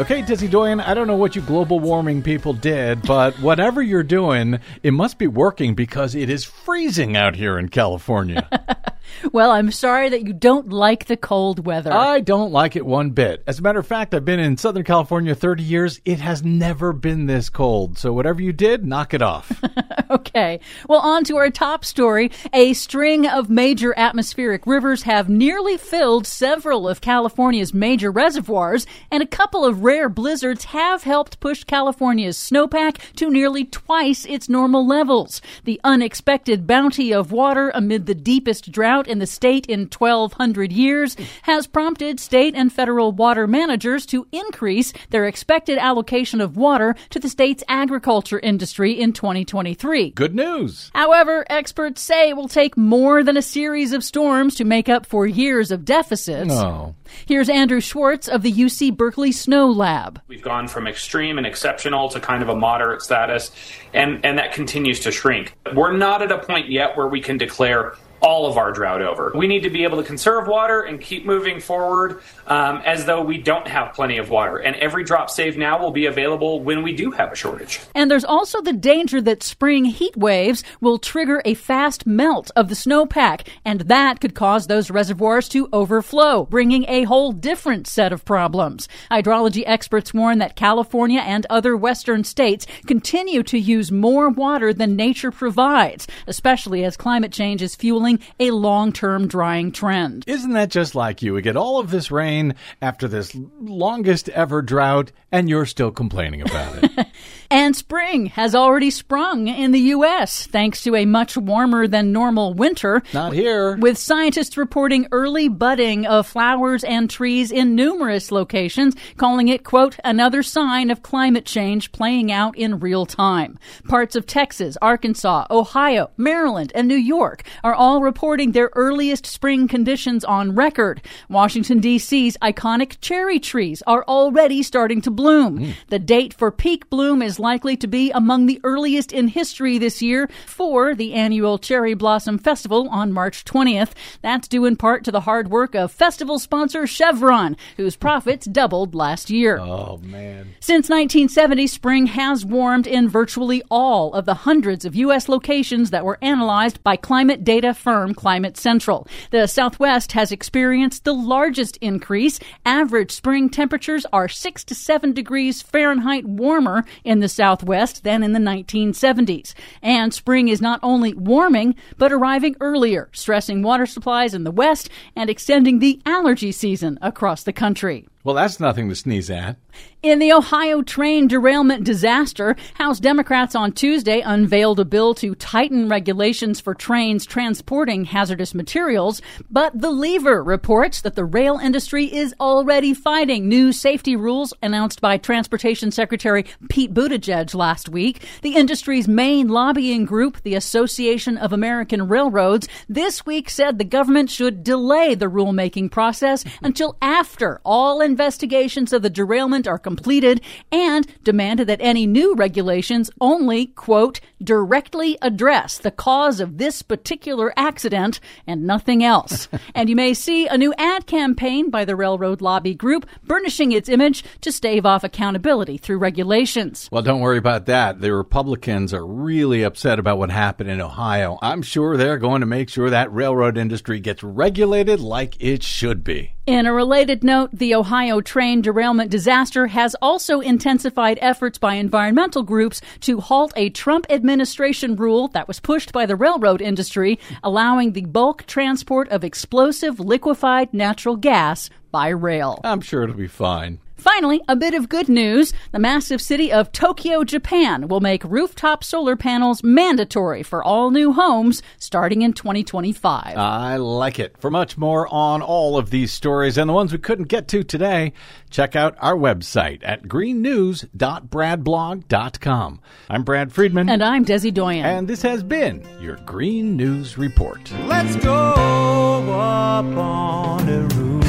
Okay, Dizzy Doyen, I don't know what you global warming people did, but whatever you're doing, it must be working because it is freezing out here in California. <laughs> Well, I'm sorry that you don't like the cold weather. I don't like it one bit. As a matter of fact, I've been in Southern California 30 years. It has never been this cold. So whatever you did, knock it off. <laughs> Okay. Well, on to our top story. A string of major atmospheric rivers have nearly filled several of California's major reservoirs, and a couple of rare blizzards have helped push California's snowpack to nearly twice its normal levels. The unexpected bounty of water amid the deepest drought in the state in 1,200 years has prompted state and federal water managers to increase their expected allocation of water to the state's agriculture industry in 2023. Good news. However, experts say it will take more than a series of storms to make up for years of deficits. No. Here's Andrew Schwartz of the UC Berkeley Snow Lab. We've gone from extreme and exceptional to kind of a moderate status, and, and that continues to shrink. We're not at a point yet where we can declare all of our drought over. We need to be able to conserve water and keep moving forward um, as though we don't have plenty of water. And every drop saved now will be available when we do have a shortage. And there's also the danger that spring heat waves will trigger a fast melt of the snowpack, and that could cause those reservoirs to overflow, bringing a whole different set of problems. Hydrology experts warn that California and other western states continue to use more water than nature provides, especially as climate change is fueling a long term drying trend. Isn't that just like you? We get all of this rain after this longest ever drought, and you're still complaining about it. <laughs> And spring has already sprung in the U.S. thanks to a much warmer than normal winter. Not here. With scientists reporting early budding of flowers and trees in numerous locations, calling it, quote, another sign of climate change playing out in real time. Parts of Texas, Arkansas, Ohio, Maryland, and New York are all reporting their earliest spring conditions on record. Washington, D.C.'s iconic cherry trees are already starting to bloom. Mm. The date for peak bloom is likely to be among the earliest in history this year for the annual Cherry Blossom Festival on March 20th. That's due in part to the hard work of festival sponsor Chevron, whose profits doubled last year. Oh, man. Since 1970, spring has warmed in virtually all of the hundreds of U.S. locations that were analyzed by climate data firm Climate Central. The Southwest has experienced the largest increase. Average spring temperatures are 6 to 7 degrees Fahrenheit warmer in the Southwest than in the 1970s. And spring is not only warming, but arriving earlier, stressing water supplies in the West and extending the allergy season across the country. Well, that's nothing to sneeze at. In the Ohio train derailment disaster, House Democrats on Tuesday unveiled a bill to tighten regulations for trains transporting hazardous materials. But the Lever reports that the rail industry is already fighting new safety rules announced by Transportation Secretary Pete Buttigieg last week. The industry's main lobbying group, the Association of American Railroads, this week said the government should delay the rulemaking process until after all investigations of the derailment are completed and demanded that any new regulations only, quote, directly address the cause of this particular accident and nothing else. <laughs> and you may see a new ad campaign by the Railroad Lobby Group burnishing its image to stave off accountability through regulations. Well, don't worry about that. The Republicans are really upset about what happened in Ohio. I'm sure they're going to make sure that railroad industry gets regulated like it should be. In a related note, the Ohio train derailment disaster has also intensified efforts by environmental groups to halt a Trump administration rule that was pushed by the railroad industry, allowing the bulk transport of explosive liquefied natural gas by rail. I'm sure it'll be fine. Finally, a bit of good news. The massive city of Tokyo, Japan will make rooftop solar panels mandatory for all new homes starting in 2025. I like it. For much more on all of these stories and the ones we couldn't get to today, check out our website at greennews.bradblog.com. I'm Brad Friedman. And I'm Desi Doyen. And this has been your Green News Report. Let's go up on the roof.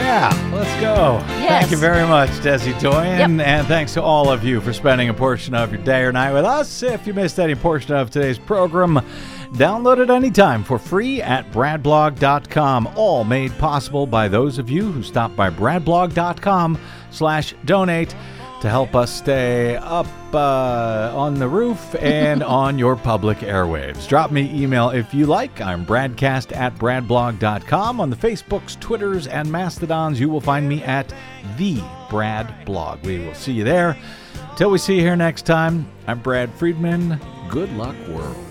Yeah, let's go. Yes. Thank you very much, Desi Doyen. Yep. And thanks to all of you for spending a portion of your day or night with us. If you missed any portion of today's program, download it anytime for free at bradblog.com. All made possible by those of you who stop by bradblog.com slash donate to help us stay up uh, on the roof and <laughs> on your public airwaves. Drop me email if you like. I'm bradcast at bradblog.com. On the Facebooks, Twitters, and Mastodons, you will find me at the Brad Blog. We will see you there. Till we see you here next time, I'm Brad Friedman. Good luck, world.